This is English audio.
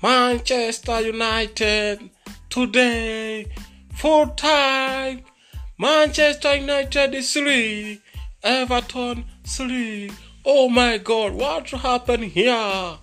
Manchester United today full time. Manchester United is three, Everton three. Oh my God, what happened here?